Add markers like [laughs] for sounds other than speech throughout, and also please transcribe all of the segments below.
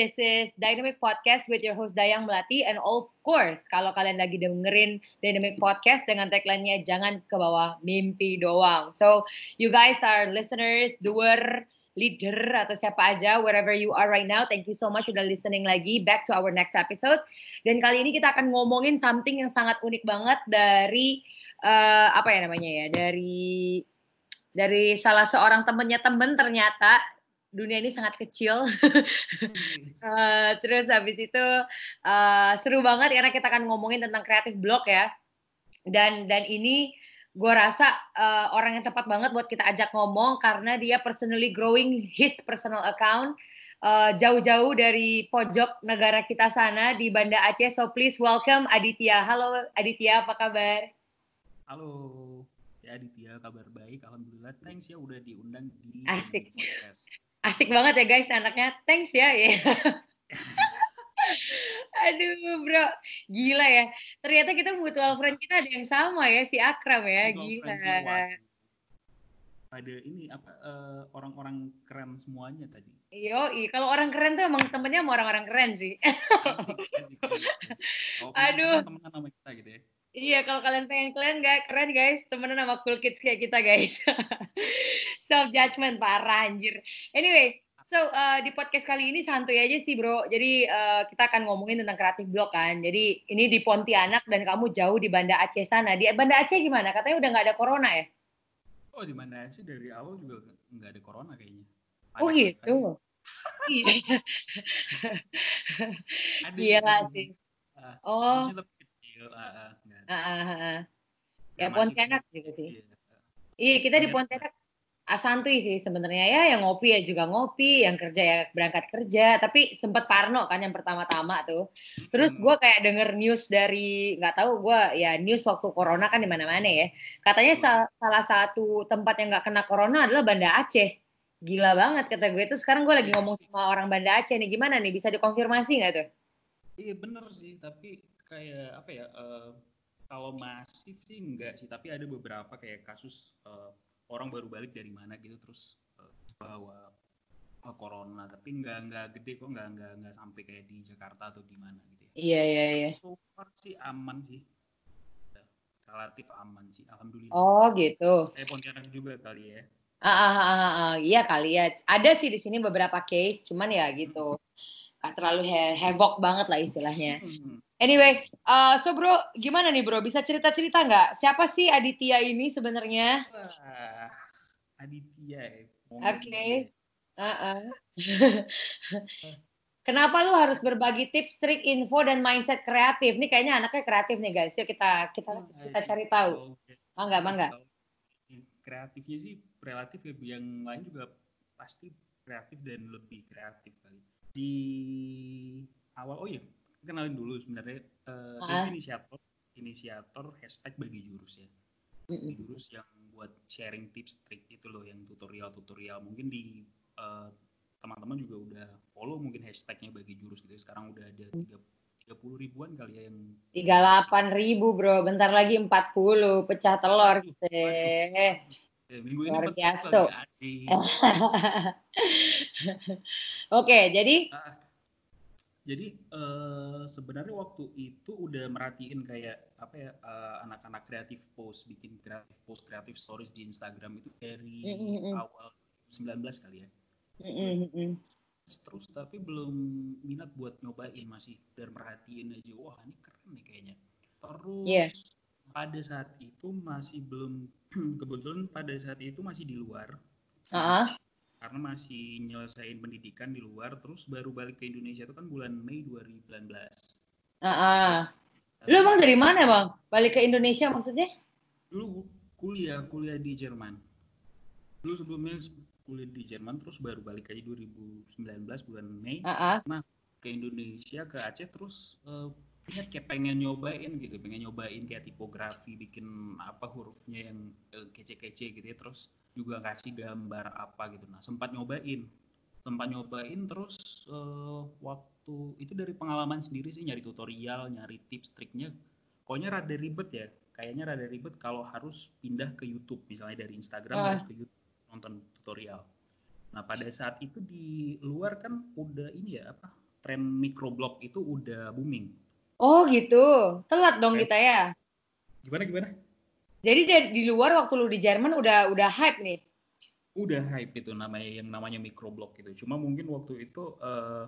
This is Dynamic Podcast with your host Dayang Melati and of course kalau kalian lagi dengerin Dynamic Podcast dengan tagline-nya jangan ke bawah mimpi doang. So you guys are listeners, doer, leader atau siapa aja wherever you are right now. Thank you so much udah listening lagi back to our next episode. Dan kali ini kita akan ngomongin something yang sangat unik banget dari uh, apa ya namanya ya dari dari salah seorang temennya temen ternyata dunia ini sangat kecil. uh, [laughs] terus habis itu uh, seru banget karena kita akan ngomongin tentang kreatif blog ya. Dan dan ini gue rasa uh, orang yang tepat banget buat kita ajak ngomong karena dia personally growing his personal account uh, jauh-jauh dari pojok negara kita sana di Banda Aceh. So please welcome Aditya. Halo Aditya, apa kabar? Halo. Ya Aditya, kabar baik. Alhamdulillah. Thanks ya udah diundang di Asik. podcast. Asik banget ya guys anaknya. Thanks ya. ya. [laughs] Aduh bro, gila ya. Ternyata kita mutual friend kita ada yang sama ya, si Akram ya, Mutual gila. Ada ini apa eh, orang-orang keren semuanya tadi. Yo, kalau orang keren tuh emang temennya sama orang-orang keren sih. Asik, asik. Oh, [laughs] Aduh. temenan sama kita gitu ya. Iya, kalau kalian pengen kalian gak keren guys, temenan sama cool kids kayak kita guys. [laughs] Self judgment parah anjir. Anyway, so uh, di podcast kali ini santuy aja sih bro. Jadi uh, kita akan ngomongin tentang kreatif blog kan. Jadi ini di Pontianak dan kamu jauh di Banda Aceh sana. Di Banda Aceh gimana? Katanya udah nggak ada corona ya? Oh di mana sih dari awal juga nggak ada corona kayaknya. Oh [laughs] Ada- gitu. Iya. Ada sih. Ah, Oh. lebih Ya Pontianak sih. gitu sih. Iya. Iya kita di Iya. Pontianak santuy sih sebenarnya ya yang ngopi ya juga ngopi, yang kerja ya berangkat kerja. Tapi sempet parno kan yang pertama-tama tuh. Terus gue kayak denger news dari nggak tahu gue ya news waktu corona kan di mana-mana ya. Katanya sal- salah satu tempat yang nggak kena corona adalah Banda Aceh. Gila banget kata gue tuh. Sekarang gue lagi ngomong sama orang Banda Aceh nih gimana nih bisa dikonfirmasi nggak tuh? Iya bener sih, tapi kayak apa ya? eh, kalau masif sih enggak sih, tapi ada beberapa kayak kasus eh, orang baru balik dari mana gitu terus eh, bawa eh, corona, tapi enggak enggak gede kok, enggak enggak enggak sampai kayak di Jakarta atau di mana gitu. ya. Iya iya iya. So far sih aman sih, relatif aman sih, alhamdulillah. Oh gitu. Kayak Pontianak juga kali ya. Ah, ah, ah, ah, ah. iya kali ya. Ada sih di sini beberapa case, cuman ya gitu. Terlalu he heboh banget lah istilahnya. Hmm. Anyway, uh, so bro, gimana nih bro? Bisa cerita-cerita nggak? Siapa sih Aditya ini sebenarnya? Wah, Aditya ya. Oke. Uh-uh. [laughs] Kenapa lu harus berbagi tips, trik, info, dan mindset kreatif? Nih kayaknya anaknya kreatif nih guys. Yuk kita kita kita cari tahu. Mangga, mangga. Kreatifnya sih relatif ya, yang lain juga pasti kreatif dan lebih kreatif kali. Di awal, oh iya, kenalin dulu sebenarnya. eh, saya Ah. inisiator, inisiator hashtag bagi jurus ya. Bagi jurus yang buat sharing tips, trik itu loh, yang tutorial-tutorial. Mungkin di eh, teman-teman juga udah follow mungkin hashtagnya bagi jurus gitu. Sekarang udah ada tiga 30 ribuan kali ya yang 38 ribu bro, bentar lagi 40, pecah telur. Eh. ya, minggu ini Luar biasa. [laughs] [laughs] Oke, jadi Ah, jadi eh, sebenarnya waktu itu udah merhatiin kayak apa ya eh, anak-anak kreatif post bikin kreatif post kreatif stories di Instagram itu dari Mm, mm, mm. awal 19 kali ya mm, mm, mm. terus tapi belum minat buat nyobain masih dan merhatiin aja wah ini keren nih kayaknya terus Iya. pada saat itu masih belum [clears throat] kebetulan pada saat itu masih di luar Heeh. Karena masih nyelesain pendidikan di luar terus baru balik ke Indonesia itu kan bulan Mei 2019. Heeh. Lu emang dari mana bang? Balik ke Indonesia maksudnya? dulu kuliah kuliah di Jerman. Dulu sebelumnya kuliah di Jerman terus baru balik aja 2019 bulan Mei Heeh. ke Indonesia ke Aceh terus eh, lihat kayak pengen nyobain gitu pengen nyobain kayak tipografi bikin apa hurufnya yang eh, kece-kece gitu ya terus juga kasih gambar apa gitu. Nah sempat nyobain. Sempat nyobain terus eh, waktu itu dari pengalaman sendiri sih nyari tutorial nyari tips triknya. Pokoknya rada ribet ya. Kayaknya rada ribet kalau harus pindah ke YouTube. Misalnya dari Instagram Ah. harus ke YouTube nonton tutorial. Nah pada saat itu di luar kan udah ini ya apa tren microblog itu udah booming. Oh gitu. Telat dong kita ya. gimana gimana Jadi dari, di luar waktu lu di Jerman udah udah hype nih. udah hype itu namanya yang namanya microblog gitu cuma mungkin waktu itu eh,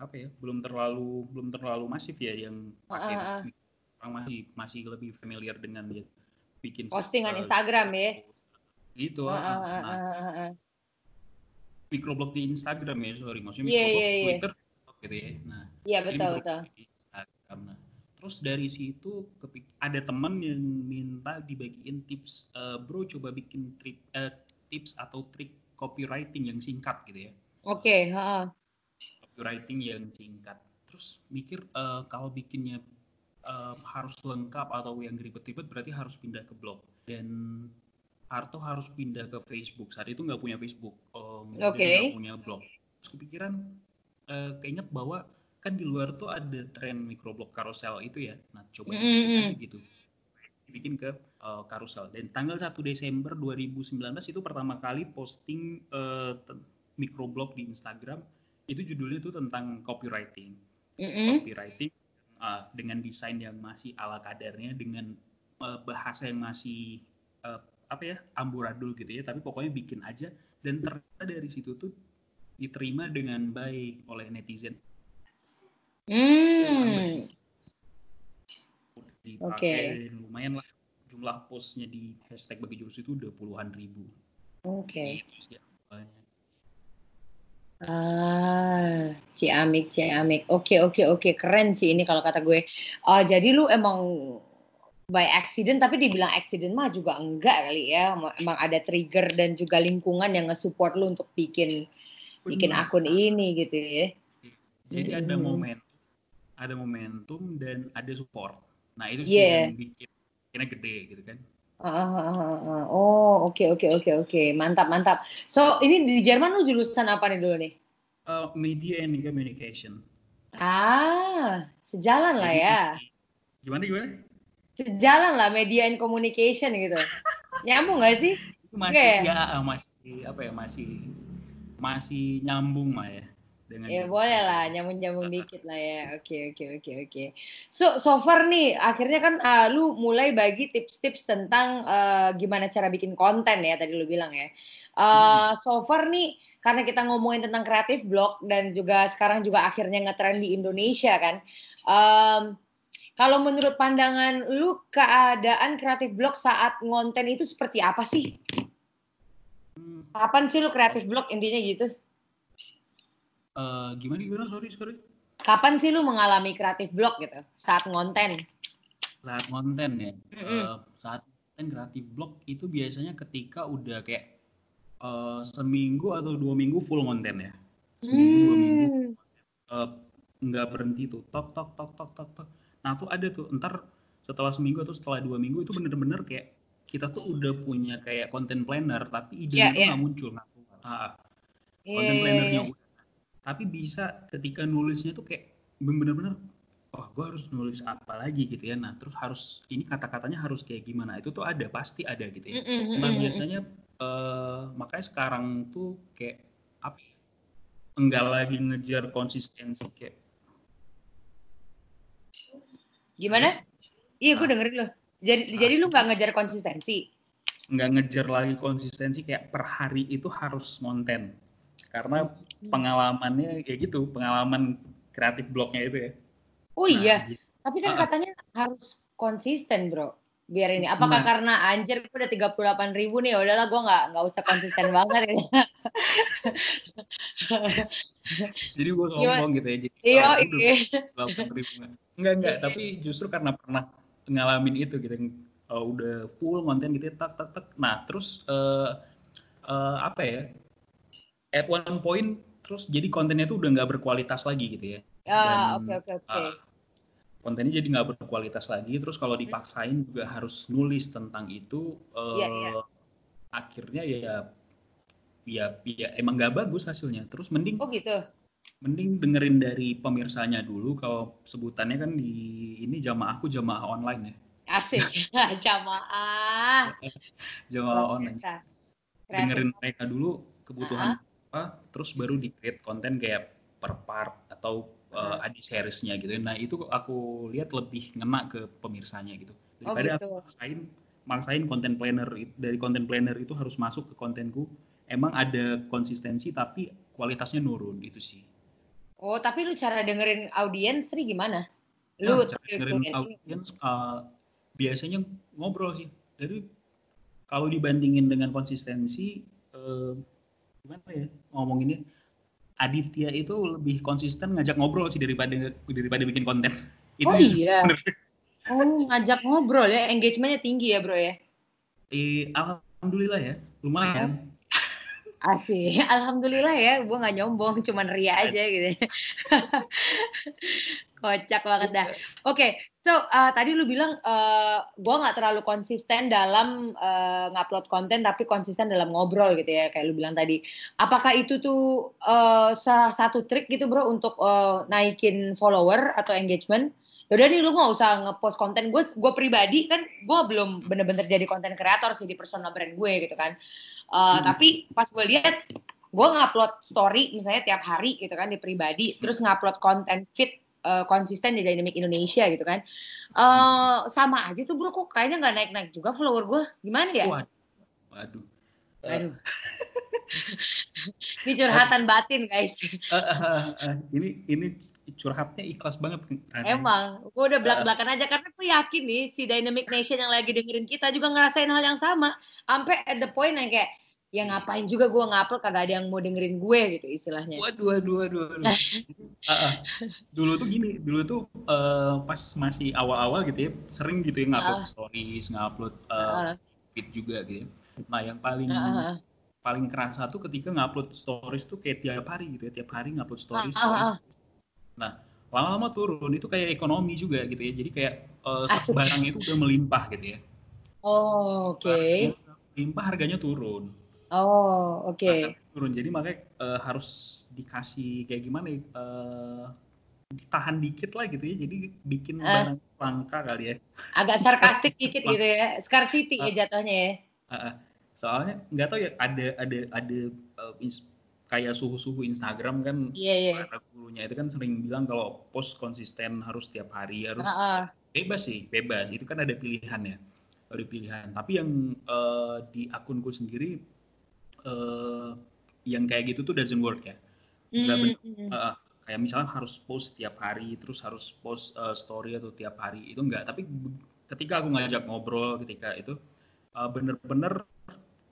apa ya belum terlalu belum terlalu masif ya yang pakai Ah, ah, ah. orang masih masih lebih familiar dengan ya, bikin Postingan eh, Instagram ya. gitu Ah, ah, ah, ah. ah, Nah, ah, ah, ah. microblog di Instagram ya sorry maksudnya Iya, microblog iya, iya. Twitter gitu ya nah Iya betul betul. di Instagram. Nah, terus dari situ ada teman yang minta dibagiin tips, eh, bro coba bikin trip, eh, tips atau trik copywriting yang singkat gitu ya, Oke. heeh. copywriting yang singkat. Terus mikir eh, kalau bikinnya eh, harus lengkap atau yang ribet-ribet berarti harus pindah ke blog dan Arto harus pindah ke Facebook. Saat itu nggak punya Facebook, Oke. nggak punya blog. Terus kepikiran, eh, keinget bahwa kan di luar tuh ada tren microblog carousel itu ya. Nah, coba dibikin aja gitu. Dibikin ke eh, carousel. Dan tanggal 1 Desember 2019 itu pertama kali posting eh, ten- microblog di Instagram. Itu judulnya tuh tentang copywriting. Mm-mm. Copywriting uh, dengan desain yang masih ala kadarnya, dengan uh, bahasa yang masih uh, apa ya amburadul gitu ya. Tapi pokoknya bikin aja. Dan ternyata dari situ tuh diterima dengan baik oleh netizen. Hmm. Dipakai Oke. dan lumayan lah jumlah postnya di hashtag bagi jurus itu udah puluhan ribu. Oke. Sih awalnya. Ah, Ciamik, Ciamik. Oke, oke, oke. Keren sih ini kalau kata gue. Ah, jadi lu emang by accident, tapi dibilang accident mah juga enggak kali ya. Emang- ada trigger dan juga lingkungan yang nge-support lu untuk bikin bikin Benar. akun ini gitu ya. Jadi ada momen, ada momentum dan ada support. Nah itu sih Yeah. yang bikin bikinnya gede gitu kan. Ah, ah, ah. Oh, oke, oke, oke, oke. Mantap, mantap. So, ini di Jerman lu jurusan apa nih dulu nih? Uh, media and communication. Ah, sejalan lah ya. Gimana gimana? Sejalan lah media and communication gitu. Nyambung gak sih? Masih Oke. ya masih apa ya masih masih nyambung lah ya dengan Ya boleh lah, nyambung-nyambung [laughs] dikit lah ya. Oke, oke, oke, oke. So, so far nih, akhirnya kan ah, lu mulai bagi tips-tips tentang eh, gimana cara bikin konten ya, tadi lu bilang ya. Eh, So far nih, karena kita ngomongin tentang kreatif blog dan juga sekarang juga akhirnya ngetren di Indonesia kan. Em, kalau menurut pandangan lu, keadaan kreatif blog saat ngonten itu seperti apa sih? Hmm, Kapan sih lu kreatif blog intinya gitu? Eh, gimana gimana sorry sorry Kapan sih lu mengalami kreatif blog gitu saat ngonten? saat konten ya Mm-mm. eh, saat konten kreatif blog itu biasanya ketika udah kayak eh, seminggu atau dua minggu full konten ya seminggu dua minggu Hmm. eh, nggak berhenti tuh tok tok tok tok tok tok nah tuh ada tuh ntar setelah seminggu atau setelah dua minggu itu bener-bener kayak kita tuh udah punya kayak konten planner tapi Iya, idenya tuh iya. nggak muncul nggak keluar Ah, ah. Iya, konten iya, plannernya iya. udah tapi bisa ketika nulisnya tuh kayak bener-bener oh gue harus nulis apa lagi gitu ya nah terus harus ini kata-katanya harus kayak gimana itu tuh ada pasti ada gitu ya Nah mm-mm. biasanya eh, makanya sekarang tuh kayak apa ya, enggak lagi ngejar konsistensi kayak Gimana? Iya, gue Ah. dengerin lo. Jadi, Ah. jadi lu nggak ngejar konsistensi. nggak ngejar lagi konsistensi kayak per hari itu harus konten karena pengalamannya kayak gitu pengalaman kreatif blognya itu ya Oh iya, Nah, tapi kan Ah. katanya harus konsisten, bro. biar ini. Apakah Nah. karena anjir gue udah 38 ribu nih, udahlah gue nggak nggak usah konsisten banget ya. [laughs] Jadi gue sombong gitu ya. Jadi Iya, oh, iya. 8 ribu nggak. Enggak enggak, tapi justru karena pernah ngalamin itu gitu. uh, udah full konten gitu ya, tak tak tak. Nah, terus eh eh, apa ya? At one point terus jadi kontennya tuh udah nggak berkualitas lagi gitu ya. Ya, oke oke oke. ah, kontennya jadi nggak berkualitas lagi. Terus kalau dipaksain juga harus nulis tentang itu. eh, Iya, iya. Akhirnya ya ya ya emang nggak bagus hasilnya. Terus mending Oh gitu. mending dengerin dari pemirsanya dulu kalau sebutannya kan di ini jamaahku jamaah online ya Asik. [laughs] Jamaah. [laughs] jamaah online dengerin mereka dulu kebutuhan apa terus baru di create konten kayak per part atau uh, ada seriesnya gitu nah itu aku lihat lebih ngena ke pemirsanya gitu Oh, daripada gitu. aku maksain maksain konten planner dari konten planner itu harus masuk ke kontenku emang ada konsistensi tapi kualitasnya nurun itu sih Oh, tapi lu cara dengerin audiens nih gimana? Nah, Lu cara dengerin audiens uh, biasanya ngobrol sih. Jadi kalau dibandingin dengan konsistensi uh, gimana ya ngomonginnya Aditya itu lebih konsisten ngajak ngobrol sih daripada daripada bikin konten. Itu Oh iya. bener. Oh, ngajak ngobrol ya, engagementnya tinggi ya, Bro ya. Eh, alhamdulillah ya, lumayan. Asik. Alhamdulillah ya, gue nggak nyombong, cuman ria aja gitu. [laughs] Kocak banget dah. Oke, so uh, tadi lu bilang uh, gue nggak terlalu konsisten dalam uh, ngupload konten, tapi konsisten dalam ngobrol gitu ya, kayak lu bilang tadi. Apakah itu tuh uh, salah satu trik gitu bro untuk uh, naikin follower atau engagement? Yaudah nih lu nggak usah ngepost konten gue, gue pribadi kan gue belum bener-bener jadi konten kreator sih di personal brand gue gitu kan. Uh, Hmm. Tapi pas gue lihat gue ngupload story misalnya tiap hari gitu kan di pribadi, terus ngupload konten fit uh, konsisten di Dynamic Indonesia gitu kan. Uh, sama aja tuh bro kok kayaknya nggak naik-naik juga follower gue. Gimana ya? Waduh. Waduh. Eh, Aduh. [laughs] Ini curhatan batin guys. eh, eh, eh, ini ini curhatnya ikhlas banget. Emang, gue udah belak-belakan aja karena gue yakin nih si Dynamic Nation yang lagi dengerin kita juga ngerasain hal yang sama. Sampai at the point yang kayak ya ngapain juga gue ngupload kagak ada yang mau dengerin gue gitu istilahnya. Waduh, waduh, waduh, waduh. [laughs] Ah, ah. dulu tuh gini, dulu tuh eh, pas masih awal-awal gitu ya, sering gitu ya ngupload Ah. stories, ngupload eh, Heeh, feed juga gitu ya. Nah, yang paling heeh. paling kerasa tuh ketika ngupload stories tuh kayak tiap hari gitu ya, tiap hari ngupload stories. Ah, stories. Nah, lama-lama turun itu kayak ekonomi juga gitu ya. Jadi kayak eh, Asik. barang itu udah melimpah gitu ya. Oh, oke. Barangnya Melimpah harganya turun. Oh, oke. Harganya turun. Jadi makanya eh, harus dikasih kayak gimana ya? eh, ditahan dikit lah gitu ya. Jadi bikin Eh. barang langka kali ya. Agak sarkastik dikit gitu ya. Scarcity ya jatuhnya ya. Ah, ah. Soalnya nggak tahu ya ada ada ada ins- kayak suhu-suhu Instagram kan Iya, iya. para gurunya itu kan sering bilang kalau post konsisten harus tiap hari harus Heeh. bebas sih bebas itu kan ada pilihan ya ada pilihan tapi yang eh, di akunku sendiri eh, yang kayak gitu tuh doesn't work ya Nggak bener. Eh, eh, kayak misalnya harus post tiap hari terus harus post eh, story atau tiap hari itu enggak tapi ketika aku ngajak ngobrol ketika itu eh, bener-bener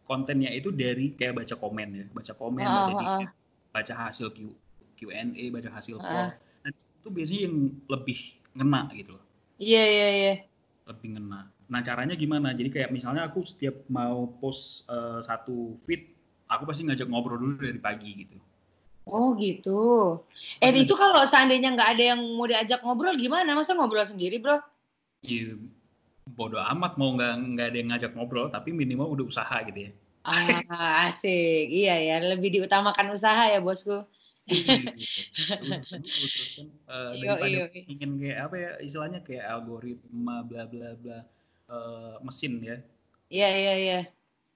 kontennya itu dari kayak baca komen ya baca komen Ah, baca, di- baca hasil Q, Q&A baca hasil Ah. poll nah itu biasanya yang lebih ngena gitu loh Iya, iya, iya. lebih ngena. Nah caranya gimana? Jadi kayak misalnya aku setiap mau post eh, satu feed, aku pasti ngajak ngobrol dulu dari pagi gitu. Oh gitu. Eh Pasti itu kalau seandainya nggak ada yang mau diajak ngobrol gimana? Masa ngobrol sendiri bro? Ya, bodo amat mau nggak nggak ada yang ngajak ngobrol, tapi minimal udah usaha gitu ya. Ah asik. Iya ya, lebih diutamakan usaha ya bosku. Iya, [laughs] gitu. Terus kan eh, Iyo, daripada iyo. ingin kayak apa ya istilahnya kayak algoritma bla bla bla eh, mesin ya. Iya iya iya.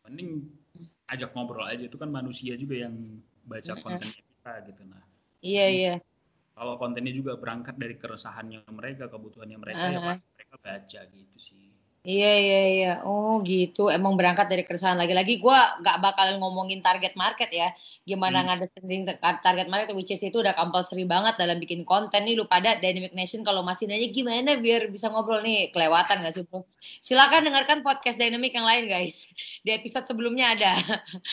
Mending ajak ngobrol aja itu kan manusia juga yang baca kontennya kita gitu. Nah Iya iya. kalau kontennya juga berangkat dari keresahannya mereka, kebutuhannya mereka, ya Aha. pasti mereka baca gitu sih. Iya iya iya. Oh gitu. Emang berangkat dari keresahan lagi-lagi. Gua nggak bakal ngomongin target market ya. Gimana Hmm. ngadepin target market which is itu udah compulsory banget dalam bikin konten nih lu pada Dynamic Nation kalau masih nanya gimana biar bisa ngobrol nih kelewatan gak sih bro? Silakan dengarkan podcast Dynamic yang lain guys. Di episode sebelumnya ada.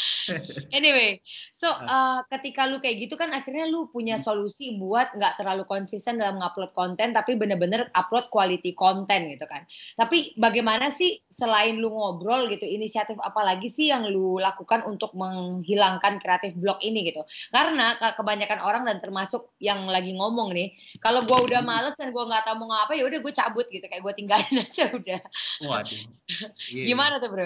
[laughs] anyway, so uh, ketika lu kayak gitu kan akhirnya lu punya solusi buat nggak terlalu konsisten dalam ngupload konten tapi bener-bener upload quality konten gitu kan. Tapi bagaimana sih selain lu ngobrol gitu, inisiatif apa lagi sih yang lu lakukan untuk menghilangkan kreatif blog ini gitu? Karena ke- kebanyakan orang dan termasuk yang lagi ngomong nih, kalau gua udah males dan gua nggak tahu mau ngapa ya udah gue cabut gitu, kayak gue tinggalin [laughs] aja udah. Waduh. Iya, Gimana tuh bro?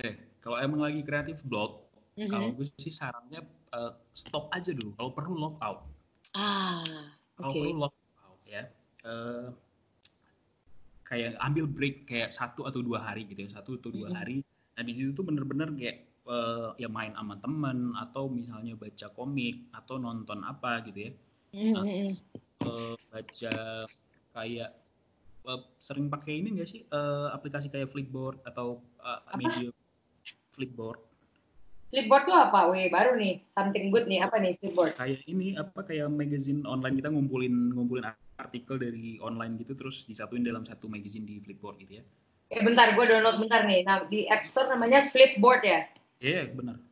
iya. Kalau emang lagi kreatif blog, Mhm. kalau gue sih sarannya eh, stop aja dulu. Kalau perlu log out. Ah, Kalau oke. perlu log out ya. Eh, kayak ambil break kayak satu atau dua hari gitu ya, satu atau dua hari. Nah di situ tuh bener-bener kayak eh, ya main sama temen atau misalnya baca komik atau nonton apa gitu ya. Nah, eh, baca kayak eh, sering pakai ini enggak sih eh, aplikasi kayak Flipboard atau eh, media Flipboard Flipboard tuh apa? Weh, baru nih. Something good nih. Apa nih Flipboard? kayak ini apa kayak magazine online kita ngumpulin ngumpulin artikel dari online gitu terus disatuin dalam satu magazine di Flipboard gitu ya. Eh bentar, gue download bentar nih. Nah, di App Store namanya Flipboard ya? Iya benar.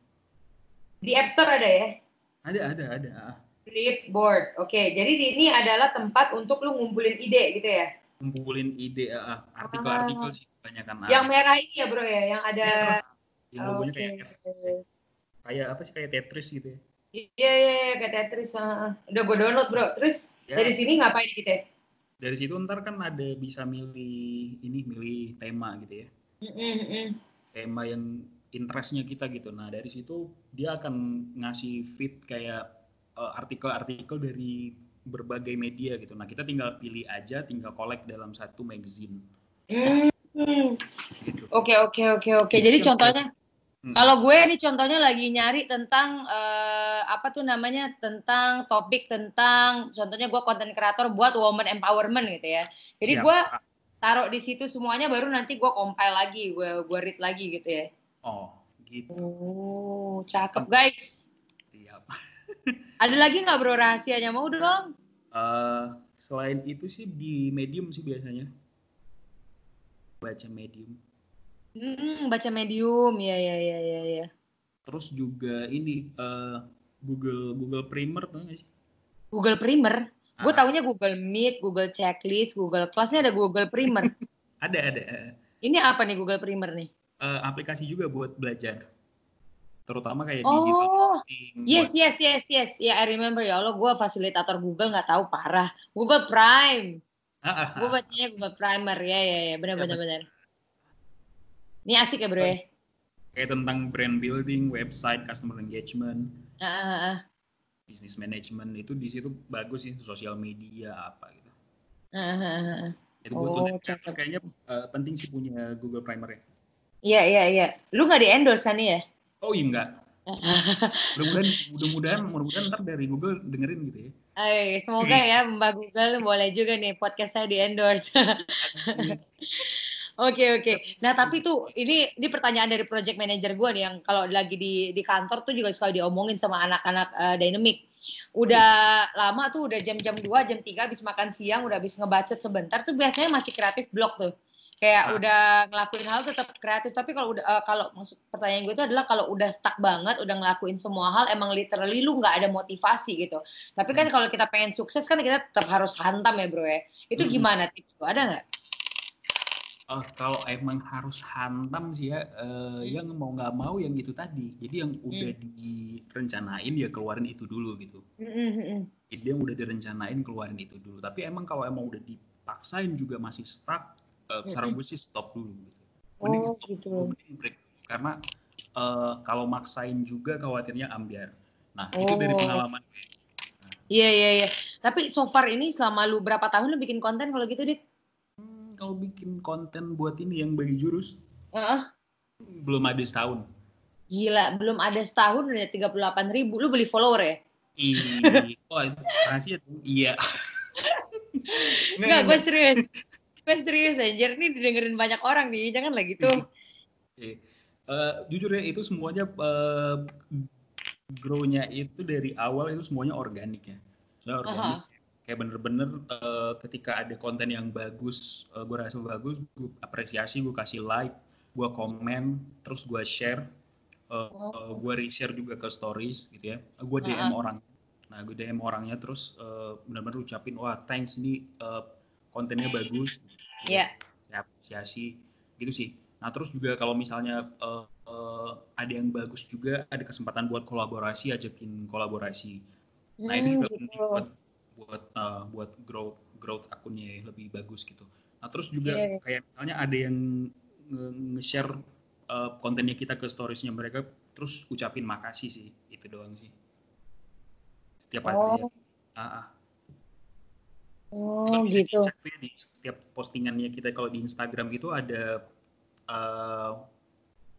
Di App Store ada ya? Ada ada ada. Ah, Flipboard. Oke, jadi di- ini adalah tempat untuk lu ngumpulin ide gitu ya? Ngumpulin ide ah, ah, artikel-artikel sih kebanyakan. ah. Yang merah ini ya bro ya? Yang ada... yang logonya Oke. kayak F, kayak apa sih kayak Tetris gitu ya. Iya, iya, iya. Kayak Tetris. ah, ah. Udah gue download bro. Terus Ya, dari sini ngapain kita? dari situ ntar kan ada bisa milih ini milih tema gitu ya. Mm, mm, mm. tema yang interestnya kita gitu. Nah dari situ dia akan ngasih feed kayak eh, artikel-artikel dari berbagai media gitu. Nah kita tinggal pilih aja, tinggal collect dalam satu magazine Hmm, hmm. gitu. Oke, oke, oke, oke. Jadi Siap, contohnya, Hmm. kalau gue nih contohnya lagi nyari tentang eh, apa tuh namanya tentang topik tentang contohnya gue konten kreator buat woman empowerment gitu ya. Jadi Siap. gue taruh di situ semuanya baru nanti gue compile lagi, gue gue read lagi gitu ya. Oh gitu. Oh, cakep guys. Siap. [laughs] Ada lagi nggak bro rahasianya mau dong? Eh, selain itu sih di medium sih biasanya baca medium. Hmm, baca medium, ya ya ya ya ya. Terus juga ini eh, Google Google Primer tuh nggak sih? Google Primer. Gue Ah. taunya Google Meet, Google Checklist, Google Class. Ini ada Google Primer. [laughs] Ada ada. Ini apa nih Google Primer nih? Eh, aplikasi juga buat belajar. Terutama kayak digital Oh, marketing, yes, buat- yes, yes, yes. Ya, I remember ya Allah, gue fasilitator Google nggak tahu parah. Google Prime. Ah, ah, Gue ah. bacanya Google Primer. Ya, ya, ya. Benar, Ya, benar, benar. Ini asik ya bro ya? kayak tentang brand building, website, customer engagement, Ah, ah, ah. business management itu di situ bagus sih sosial media apa gitu. Ah, ah, ah, ah. Itu Oh, cakep. kayaknya eh, penting sih punya Google Primer ya. Iya, iya, iya. Lu nggak di endorse kan nih ya? Oh iya enggak. Mudah-mudahan mudah-mudahan mudah-mudahan ntar dari Google dengerin gitu ya. Ay, semoga ya Mbak Google boleh juga nih podcast saya di endorse. [laughs] Oke oke. Nah tapi tuh ini ini pertanyaan dari project manager gue nih yang kalau lagi di di kantor tuh juga suka diomongin sama anak-anak eh, dynamic. Udah lama tuh udah jam-jam 2, jam 3 habis makan siang, udah habis ngebacot sebentar tuh biasanya masih kreatif blog tuh. Kayak Ah. udah ngelakuin hal tetap kreatif tapi kalau udah eh, kalau maksud pertanyaan gue itu adalah kalau udah stuck banget, udah ngelakuin semua hal emang literally lu nggak ada motivasi gitu. Tapi kan kalau kita pengen sukses kan kita tetap harus hantam ya, Bro ya. Itu Mm-mm. gimana tips tuh? Ada nggak? Oh, kalau emang harus hantam sih ya, eh, yang mau nggak mau yang itu tadi. Jadi yang udah direncanain ya keluarin itu dulu gitu. Mm-mm. Jadi yang udah direncanain keluarin itu dulu. Tapi emang kalau emang udah dipaksain juga masih stuck, eh, saran gue sih stop dulu. Gitu. Mending Oh, stop gitu. mending break. Karena eh, kalau maksain juga khawatirnya ambiar. Nah itu dari Oh. pengalaman gue. Iya iya iya. Tapi so far ini selama lu berapa tahun lu bikin konten kalau gitu, Dit? Bikin konten buat ini yang bagi jurus Heeh. belum ada setahun. Gila, belum ada setahun udah 38 ribu. Lu beli follower ya? Ih, [laughs] oh rahasia tuh. Iya. [laughs] Enggak, gue serius. Gue serius anjir, ini didengerin banyak orang nih, jangan lah gitu. Oke. Eh, jujur ya itu semuanya eh, grow-nya itu dari awal itu semuanya organik ya. Semuanya organik. Kayak bener-bener eh, ketika ada konten yang bagus, eh, gue rasa bagus, gue apresiasi, gue kasih like, gue komen, terus gue share, eh, eh, gue reshare juga ke stories gitu ya. Gue DM orang. Nah, gue DM orangnya terus eh, bener-bener ucapin, wah thanks ini eh, kontennya bagus. Iya. Saya apresiasi gitu sih. Nah terus juga kalau misalnya eh, eh, ada yang bagus juga, ada kesempatan buat kolaborasi, ajakin kolaborasi. Nah itu Hmm, juga gitu. penting buat buat eh, buat growth growth akunnya ya, lebih bagus gitu. Nah terus juga Iya. kayak misalnya ada yang nge- nge-share eh, kontennya kita ke storiesnya mereka, terus ucapin makasih sih, itu doang sih. Setiap hari ya. Oh, Ah, ah. oh gitu. ya di setiap postingannya kita kalau di Instagram itu ada eh,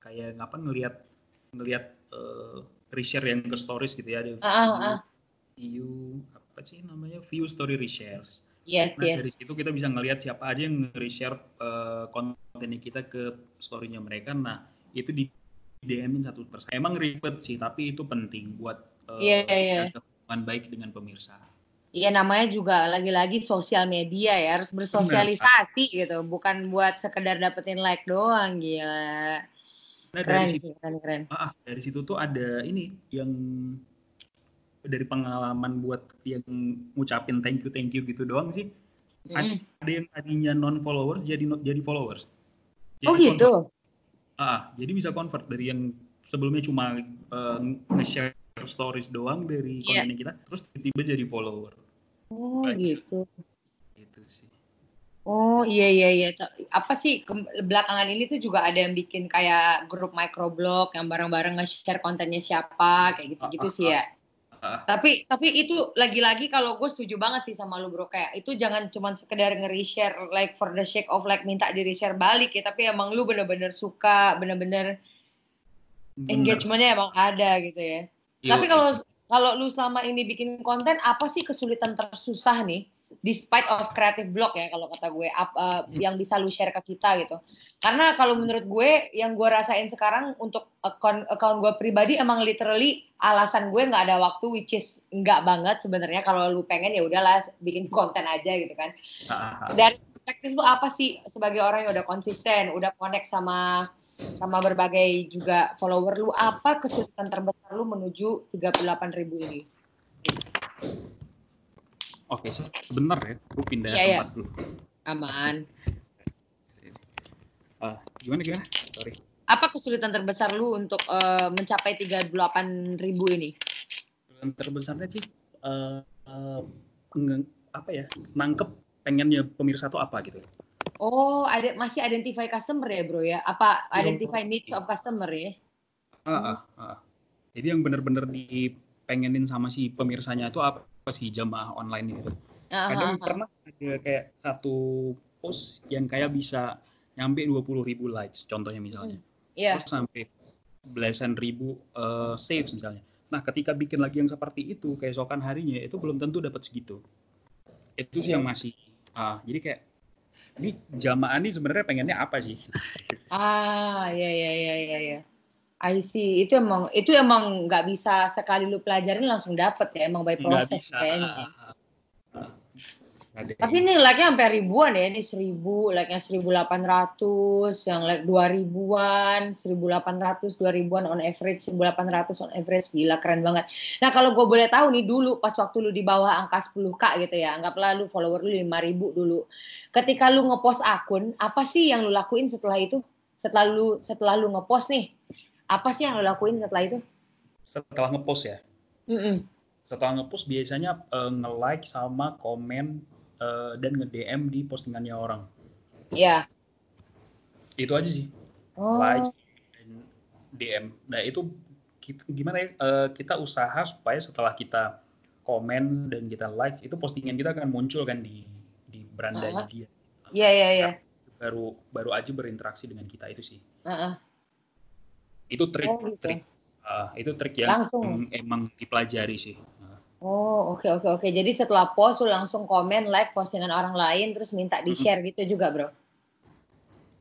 kayak ngapa ngelihat ngelihat eh, reshare yang ke stories gitu ya ada Ah, ah, ah. Apa sih namanya view story reshares. Yes, Nah dari yes. situ kita bisa ngelihat siapa aja yang nge-reshare eh, kontennya kita ke storynya mereka. Nah itu di DM-in satu persatu. Emang ribet sih tapi itu penting buat Iya, iya. jaga hubungan baik dengan pemirsa. Iya namanya juga lagi-lagi sosial media ya harus bersosialisasi gitu, bukan buat sekedar dapetin like doang gila. Nah Keren dari situ sih, keren keren. Ah, ah, dari situ tuh ada ini yang dari pengalaman buat yang ngucapin thank you thank you gitu doang sih. Mm. ada yang tadinya non followers jadi no- jadi followers. Oh Jadi gitu. convert. Ah, jadi bisa convert dari yang sebelumnya cuma eh, nge-share stories doang dari Iya. kontennya kita, terus tiba-tiba jadi follower. Oh Baik. gitu. Gitu sih. Oh iya iya iya. Apa sih ke- belakangan ini tuh juga ada yang bikin kayak grup microblog yang bareng-bareng nge-share kontennya siapa kayak gitu-gitu Ah, ah, sih ya. Ah. [laughs] Tapi tapi itu lagi-lagi kalau gue setuju banget sih sama lu bro kayak itu jangan cuma sekedar nge-reshare like for the sake of like minta di reshare balik ya tapi emang lu bener-bener suka bener-bener Bener. engagementnya emang ada gitu ya. Iya, Tapi kalau kalau lu selama ini bikin konten apa sih kesulitan tersusah nih? Despite of creative block ya kalau kata gue apa yang bisa lu share ke kita gitu. Karena kalau menurut gue yang gue rasain sekarang untuk account account gue pribadi emang literally alasan gue nggak ada waktu which is nggak banget sebenarnya kalau lu pengen ya udahlah bikin konten aja gitu kan. Ah, ah, ah. Dan perspektif lu apa sih sebagai orang yang udah konsisten, udah connect sama sama berbagai juga follower lu apa kesulitan terbesar lu menuju 38.000 ribu ini? Oke, sebentar ya, gue pindah Iya, iya. tempat dulu. Aman. Ah, gimana gimana? Sorry. Apa kesulitan terbesar lu untuk eh, mencapai 38.000 ribu ini? yang terbesarnya sih eh, eh, nge- apa ya nangkep pengennya pemirsa tuh apa gitu Oh, ada masih identify customer ya, Bro ya? Apa Iya. identify needs of customer ya? Ah, ah, ah. jadi yang bener-bener dipengenin sama si pemirsanya itu apa sih jamaah online gitu Ah, kadang ah, ah. pernah ada kayak satu post yang kayak bisa nyampe 20.000 ribu likes contohnya misalnya Iya. terus sampai belasan ribu eh, saves misalnya nah ketika bikin lagi yang seperti itu keesokan harinya itu belum tentu dapat segitu itu sih yang masih ah jadi kayak ini jamaah ini sebenarnya pengennya apa sih Ah, ya ya ya ya ya. I see. Itu emang itu emang nggak bisa sekali lu pelajarin langsung dapet ya, emang by bisa kayaknya. Ah, ah, ah. Ada Tapi ini like-nya sampai ribuan ya, ini seribu, like-nya 1800, yang like dua ribuan, 1800, dua ribuan on average, 1800 on average, gila keren banget. Nah kalau gue boleh tahu nih dulu pas waktu lu di bawah angka 10k gitu ya, anggaplah lu follower lu 5000 dulu. Ketika lu ngepost akun, apa sih yang lu lakuin setelah itu? Setelah lu setelah lu ngepost nih, apa sih yang lu lakuin setelah itu? setelah ngepost ya Mm-mm. setelah ngepost biasanya eh, nge-like sama komen eh, dan nge-DM di postingannya orang Ya. itu aja sih Oh. like dan DM nah itu kita, gimana ya eh, kita usaha supaya setelah kita komen dan kita like itu postingan kita akan muncul kan di di berandanya Ah. dia Iya iya iya. baru baru aja berinteraksi dengan kita itu sih Heeh. Itu trik Oh, gitu. trik ah, itu trik yang Langsung. emang dipelajari sih. Oh, oke oke oke. Jadi setelah post lu langsung komen, like postingan orang lain terus minta di-share gitu juga, Bro.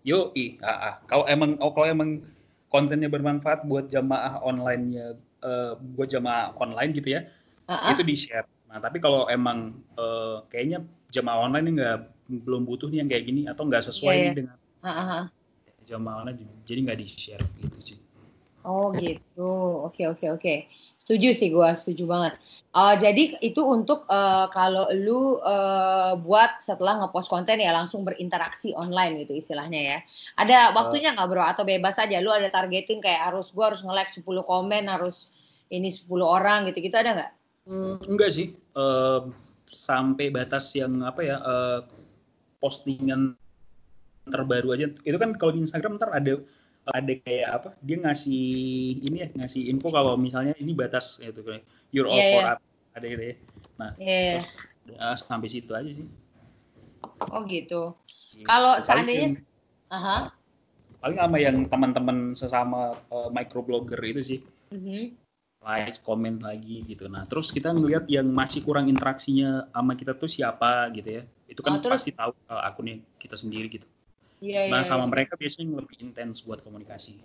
Yo, i, ah, ah. Kalau emang oh, kalau emang kontennya bermanfaat buat jamaah online-nya eh, buat jamaah online gitu ya, ah. itu di-share. Nah, tapi kalau emang eh, kayaknya jamaah online ini nggak belum butuh nih yang kayak gini atau nggak sesuai nih iya. dengan ah. jamaah online, jadi nggak di-share gitu sih. Oh gitu, oke oke oke. Setuju sih gua, setuju banget. Eh, jadi itu untuk eh, kalau lu eh, buat setelah ngepost konten ya langsung berinteraksi online gitu istilahnya ya. Ada waktunya nggak bro? Atau bebas aja? Lu ada targeting kayak harus gua harus nge-like 10 komen, harus ini 10 orang gitu-gitu ada nggak? Hmm, enggak sih, Eh, sampai batas yang apa ya eh, postingan terbaru aja. Itu kan kalau di Instagram ntar ada ada kayak apa? Dia ngasih ini ya ngasih info kalau misalnya ini batas gitu kayak you're all Iya, for iya. up ada gitu ya. Nah Iya. terus ya, sampai situ aja sih. Oh gitu. Kalau Paling seandainya, aha, paling sama yang teman-teman sesama eh, microblogger itu sih mhm. like, komen lagi gitu. Nah, terus kita ngelihat yang masih kurang interaksinya sama kita tuh siapa gitu ya. Itu kan Oh, terus? pasti tahu uh, akunnya kita sendiri gitu. Iya iya. Nah, sama iya. mereka biasanya lebih intens buat komunikasi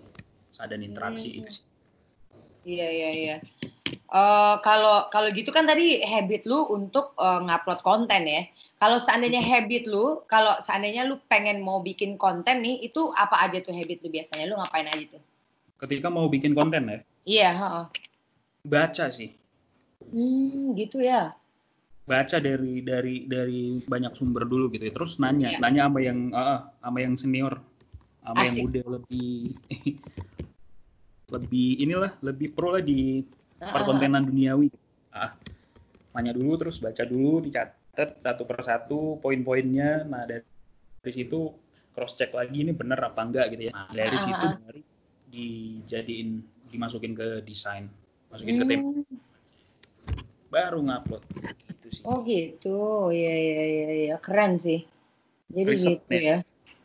dan interaksi Hmm. itu sih. Iya iya iya. Eh, kalau kalau gitu kan tadi habit lu untuk eh, ngupload konten ya. Kalau seandainya habit lu, kalau seandainya lu pengen mau bikin konten nih, itu apa aja tuh habit lu biasanya? Lu ngapain aja tuh? Ketika mau bikin konten ya, Iya, heeh. baca sih. Hmm, gitu ya. Baca dari dari dari banyak sumber dulu gitu. ya. Terus nanya, Iya. nanya sama yang uh, sama yang senior, sama yang Asik. udah lebih [laughs] lebih inilah, lebih pro lah di perkontenan duniawi. Ah, nanya dulu terus baca dulu, dicatat satu persatu poin-poinnya. Nah dari, dari situ cross check lagi ini bener apa enggak gitu ya. Nah, dari Ah, situ baru dijadiin dimasukin ke desain, masukin ke template, Hmm, baru ngupload gitu sih. Oh gitu, iya iya iya iya, keren sih. Jadi Riset gitu ya.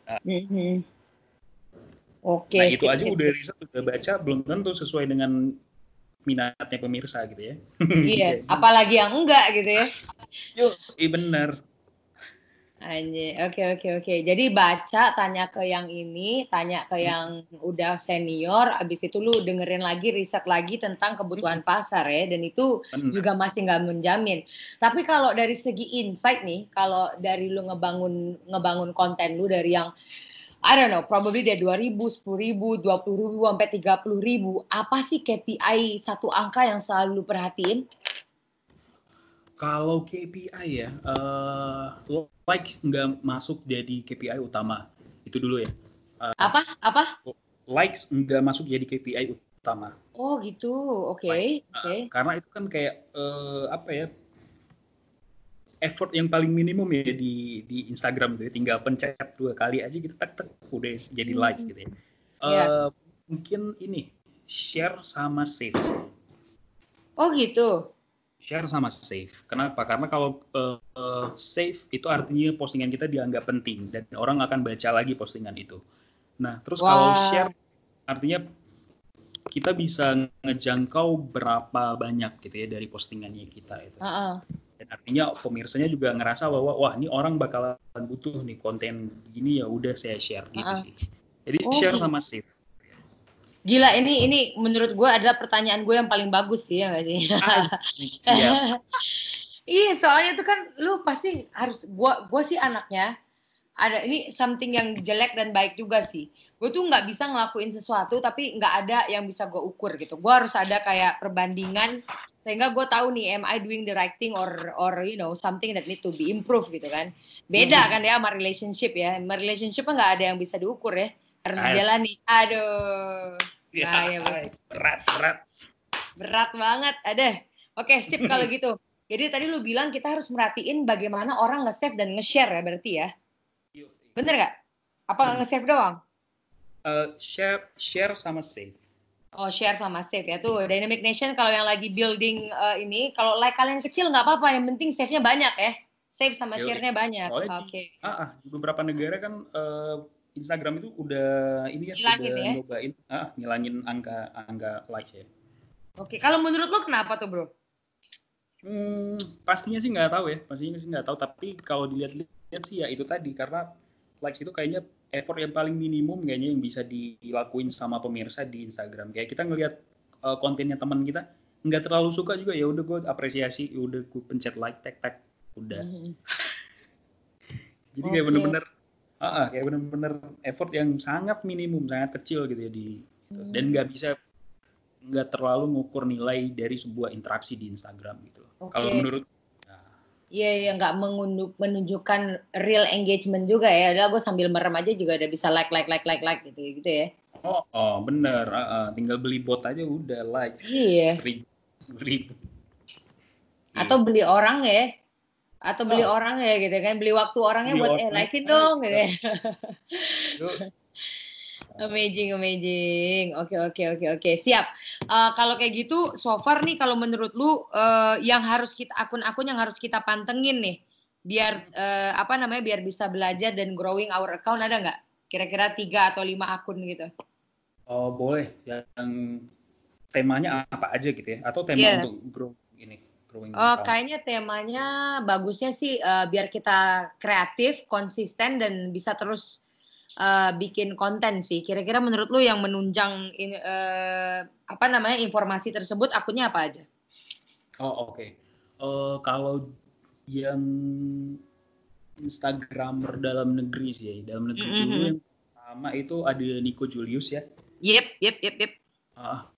Ah. Mhm. Oke. nah itu aja udah riset udah baca belum tentu sesuai dengan minatnya pemirsa gitu ya. [laughs] Iya, Jadi, apalagi yang enggak gitu ya. Yuk, iya bener. Anjir, oke oke oke. Jadi baca, tanya ke yang ini, tanya ke yang udah senior, abis itu lu dengerin lagi, riset lagi tentang kebutuhan pasar ya, dan itu juga masih nggak menjamin. Tapi kalau dari segi insight nih, kalau dari lu ngebangun ngebangun konten lu dari yang I don't know, probably dari 2000, 10.000, 20.000, sampai 30.000, apa sih KPI satu angka yang selalu lu perhatiin? Kalau KPI ya, eh likes nggak masuk jadi KPI utama. Itu dulu ya. Apa? Apa? Likes nggak masuk jadi KPI utama. Oh gitu, oke, Likes. oke. Eh, karena itu kan kayak eh, apa ya? Effort yang paling minimum ya di di Instagram tuh ya. tinggal pencet dua kali aja gitu tak tak udah jadi Hmm. likes gitu ya. Iya. Eh, mungkin ini share sama save sih. Oh gitu. Share sama save. Kenapa? Karena kalau eh, eh, save itu artinya postingan kita dianggap penting dan orang akan baca lagi postingan itu. Nah, terus kalau Wah. share artinya kita bisa ngejangkau berapa banyak gitu ya dari postingannya kita itu. Heeh. Dan artinya pemirsanya juga ngerasa bahwa wah ini orang bakalan butuh nih konten gini ya udah saya share gitu Ah. sih. Jadi Oh, share sama save. Gila ini ini menurut gue adalah pertanyaan gue yang paling bagus sih ya nggak sih? [laughs] Iya soalnya itu kan lu pasti harus gua gua sih anaknya ada ini something yang jelek dan baik juga sih. Gue tuh nggak bisa ngelakuin sesuatu tapi nggak ada yang bisa gue ukur gitu. Gue harus ada kayak perbandingan sehingga gue tahu nih am I doing the right thing or or you know something that need to be improved gitu kan. Beda Hmm. kan ya sama relationship ya. Sama relationship nggak ada yang bisa diukur ya. Harus As- dijalani. Aduh. Ya, Bahaya, Bro. berat berat. Berat banget. Ada. Oke, sip kalau gitu. Jadi tadi lu bilang kita harus merhatiin bagaimana orang nge-save dan nge-share ya berarti ya. Bener nggak? Apa Hmm. nge-save doang? Eh, share share sama save. Oh, share sama save ya. Tuh, Dynamic Nation kalau yang lagi building eh, ini, kalau like kalian kecil nggak apa-apa. Yang penting save-nya banyak ya. Save sama share-nya banyak. Oke. di- Ah, ah, di beberapa negara kan eh, Instagram itu udah ini ya Ngilangin udah ya? nyobain ah, ngilangin angka angka likes ya. Oke, kalau menurut lu kenapa tuh, Bro? Hmm, pastinya sih nggak tahu ya, pastinya sih nggak tahu. Tapi kalau dilihat-lihat sih ya itu tadi karena likes itu kayaknya effort yang paling minimum kayaknya yang bisa dilakuin sama pemirsa di Instagram. Kayak kita ngelihat uh, kontennya teman kita nggak terlalu suka juga ya udah gue apresiasi, ya udah gue pencet like, tag tag, udah. Mhm. Jadi kayak Oke. bener-bener, ah, ah, kayak bener-bener effort yang sangat minimum, sangat kecil gitu ya di Hmm. dan nggak bisa nggak terlalu ngukur nilai dari sebuah interaksi di Instagram gitu. loh. Oke. Kalau menurut Iya, iya nggak menunjukkan real engagement juga ya. Udah gue sambil merem aja juga udah bisa like, like, like, like, like gitu, gitu ya. Oh, oh bener. Ah, ah. tinggal beli bot aja udah like Iya. seribu ribu. Atau beli orang ya. Atau beli Oh. orang ya gitu kan. Beli waktu orangnya Beli buat eh orang. likein dong gitu ya. [laughs] Amazing, amazing. Oke, oke, oke, oke. Siap. Eh, kalau kayak gitu, so far nih kalau menurut lu eh, yang harus kita akun-akun yang harus kita pantengin nih, biar eh, apa namanya, biar bisa belajar dan growing our account ada nggak? Kira-kira tiga atau lima akun gitu. oh boleh yang temanya apa aja gitu ya? Atau tema Iya. untuk grow growing Oh, account? kayaknya temanya bagusnya sih eh, biar kita kreatif, konsisten dan bisa terus eh, bikin konten sih. Kira-kira menurut lu yang menunjang ini, eh, apa namanya informasi tersebut akunnya apa aja? Oh oke. Eh, kalau yang Instagramer dalam negeri sih ya, dalam negeri Mhm. dulu yang pertama itu ada Nico Julius ya. Yep, yep, yep, yep. Ah,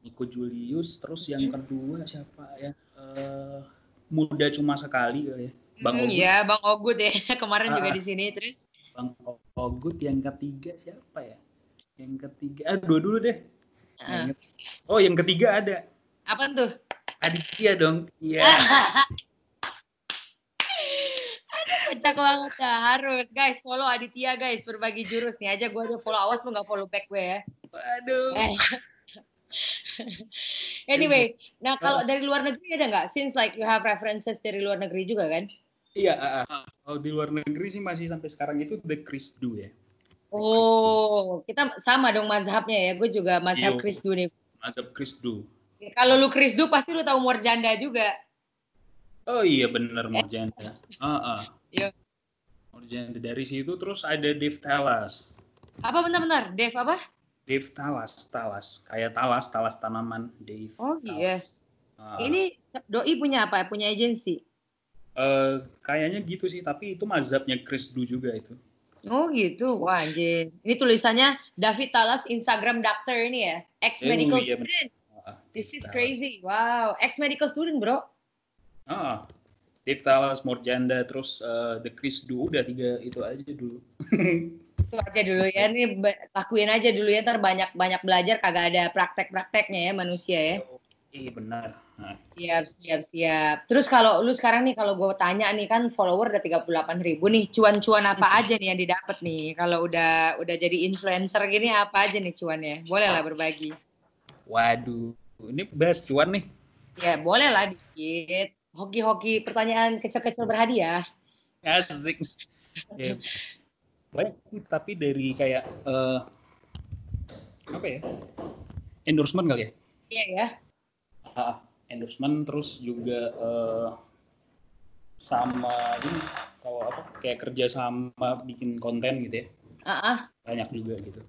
Nico Julius, terus yang kedua siapa ya? Eh, muda cuma sekali kali ya. Bang Hmm, Ogut. ya, Bang Ogut ya. [laughs] Kemarin juga Ah. di sini terus. Bang Ogut yang ketiga siapa ya? Yang ketiga, ah dua dulu deh. Ah. inget. Oh yang ketiga ada Apa tuh? Aditya dong. Iya. [laughs] Kocak banget ya, harus. Guys, follow Aditya guys, berbagi jurus nih aja gue aja follow awas lu nggak follow back gue ya. Waduh. Eh. [laughs] anyway, nah kalau dari luar negeri ada nggak? Since like you have references dari luar negeri juga kan? Iya, ah, ah. kalau di luar negeri sih masih sampai sekarang itu The Chris Du ya. The Oh, kita sama dong mazhabnya ya. Gue juga mazhab Iya. Krisdu nih. Mazhab Chris Du. Kalau lu Krisdu pasti lu tahu Morjanda juga. Oh iya bener Morjanda. Ah, ah. Iya. Morjanda dari situ terus ada Dave Talas. Apa benar-benar? Dev apa? Dave Talas, Talas. Kayak Talas, Talas tanaman. Dave Oh, iya. Talas. Ah, Ini doi punya apa? Punya agensi. eh, kayaknya gitu sih, tapi itu mazhabnya Chris Du juga itu. Oh gitu, wah anjir. Ini tulisannya David Talas Instagram doctor ini ya, ex medical Eh, iya, student. Ah, This is Talas. crazy, wow, ex medical student bro. Ah, Dave Talas, Morjanda, terus eh, The Chris Du udah tiga itu aja dulu. [laughs] Itu aja dulu ya, ba- lakuin aja dulu ya, ntar banyak banyak belajar kagak ada praktek-prakteknya ya manusia ya. Iya benar. Nah, Siap, siap, siap. Terus kalau lu sekarang nih, kalau gue tanya nih kan follower udah 38 ribu nih, cuan-cuan apa aja nih yang didapat nih? Kalau udah udah jadi influencer gini apa aja nih cuannya? Boleh lah berbagi. waduh, ini bahas cuan nih. Ya boleh lah dikit. Hoki-hoki pertanyaan kecil-kecil berhadiah. Asik. Ya, banyak sih, tapi dari kayak eh, apa ya? Endorsement kali ya? Iya ya. Ah, endorsement terus juga eh, sama ini kalau apa kayak kerja sama bikin konten gitu ya Ah, ah. banyak juga gitu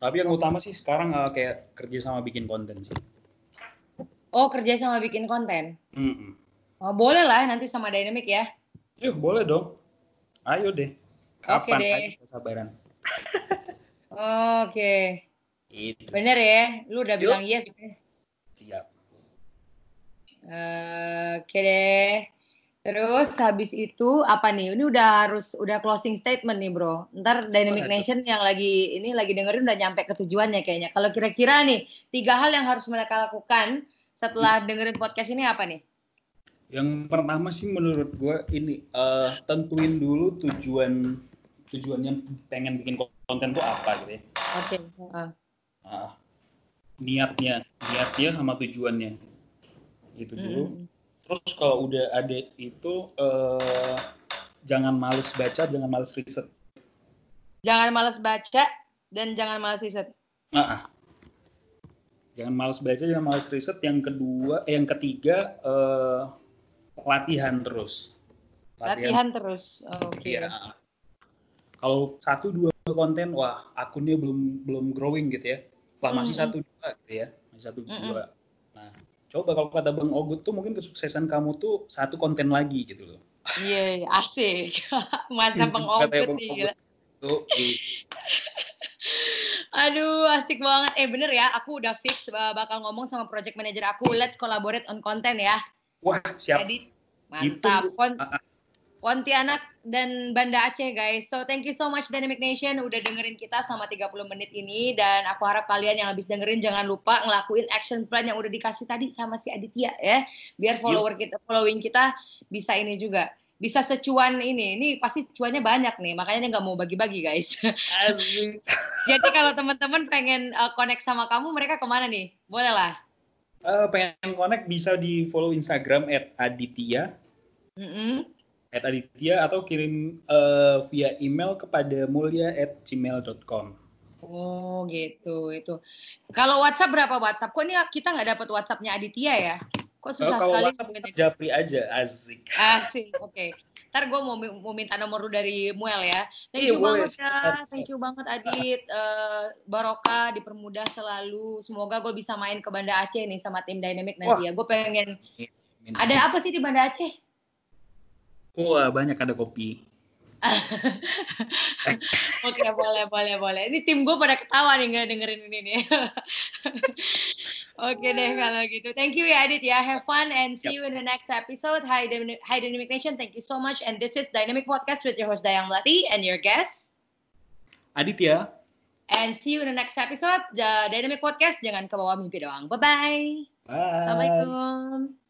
tapi yang utama sih sekarang eh, kayak kerja sama bikin konten sih Oh kerja sama bikin konten. Mm-mm. Oh, boleh lah nanti sama Dynamic ya. Yuk boleh dong ayo deh Oke kapan deh. aja kesabaran [laughs] Oke. itu Bener ya. Lu udah Yuk. bilang yes. siap Oke deh. Terus habis itu apa nih? Ini udah harus udah closing statement nih bro. Ntar Dynamic. Nation yang lagi ini lagi dengerin udah nyampe ke tujuannya kayaknya. Kalau kira-kira nih tiga hal yang harus mereka lakukan setelah dengerin podcast ini apa nih? yang pertama sih menurut gue ini eh, tentuin dulu tujuan tujuannya pengen bikin konten tuh apa gitu ya Oke. ah. Ah, niatnya niatnya sama tujuannya gitu dulu Mm-mm. terus kalau udah ada itu eh, jangan males baca jangan males riset Jangan malas baca dan jangan malas riset. Ah, ah. Jangan males baca, jangan males riset. Yang kedua, eh, yang ketiga eh, latihan terus. Latihan terus. Oke. Iya. Kalau satu dua konten, wah akunnya belum belum growing gitu ya. Wah masih satu dua gitu ya, masih satu Mm-mm. dua. Nah, coba kalau kata Bang Ogut tuh mungkin kesuksesan kamu tuh satu konten lagi gitu loh. Iya, iya, asik. [laughs] Masa Bang nih. Ogut. gila. Tuh, iya. Aduh, asik banget. Eh bener ya, aku udah fix uh, bakal ngomong sama project manager aku. Let's collaborate on content ya. wah siap. Jadi mantap. Ah, ah. Pontianak dan Banda Aceh guys. So thank you so much Dynamic Nation udah dengerin kita selama 30 menit ini dan aku harap kalian yang habis dengerin jangan lupa ngelakuin action plan yang udah dikasih tadi sama si Aditya ya. Biar follower kita following kita bisa ini juga bisa secuan ini. Ini pasti cuannya banyak nih, makanya dia nggak mau bagi-bagi guys. [laughs] Jadi kalau teman-teman pengen uh, connect sama kamu, mereka ke mana nih? Boleh lah. Eh, pengen connect bisa di follow Instagram @aditya Mm-mm. At Aditya atau kirim eh, via email kepada mulia@gmail.com. Oh gitu itu. Kalau WhatsApp berapa WhatsApp? Kok ini kita nggak dapat WhatsAppnya Aditya ya? Kok Eh, susah kalau sekali WhatsApp hubunginnya? Japri aja, asik. Asik, oke. Ntar gue mau, mau minta nomor lu dari Muel ya. Thank Iya, you boleh. banget ya. Thank you banget Adit. Eh, Barokah dipermudah selalu. Semoga gue bisa main ke Banda Aceh nih sama tim Dynamic nanti ya. Gue pengen. Ada apa sih di Banda Aceh? Wah, banyak ada kopi. [laughs] Oke, boleh, boleh, boleh. Ini tim gue pada ketawa nih nggak dengerin ini nih. [laughs] Oke deh kalau gitu. Thank you ya Adit ya. Have fun and see you in the next episode. Hi, Dynamic, hi Dynamic Nation. Thank you so much. And this is Dynamic Podcast with your host Dayang Melati and your guest. Aditya. And see you in the next episode. The Dynamic Podcast. Jangan ke bawah mimpi doang. Bye-bye. Bye. Assalamualaikum.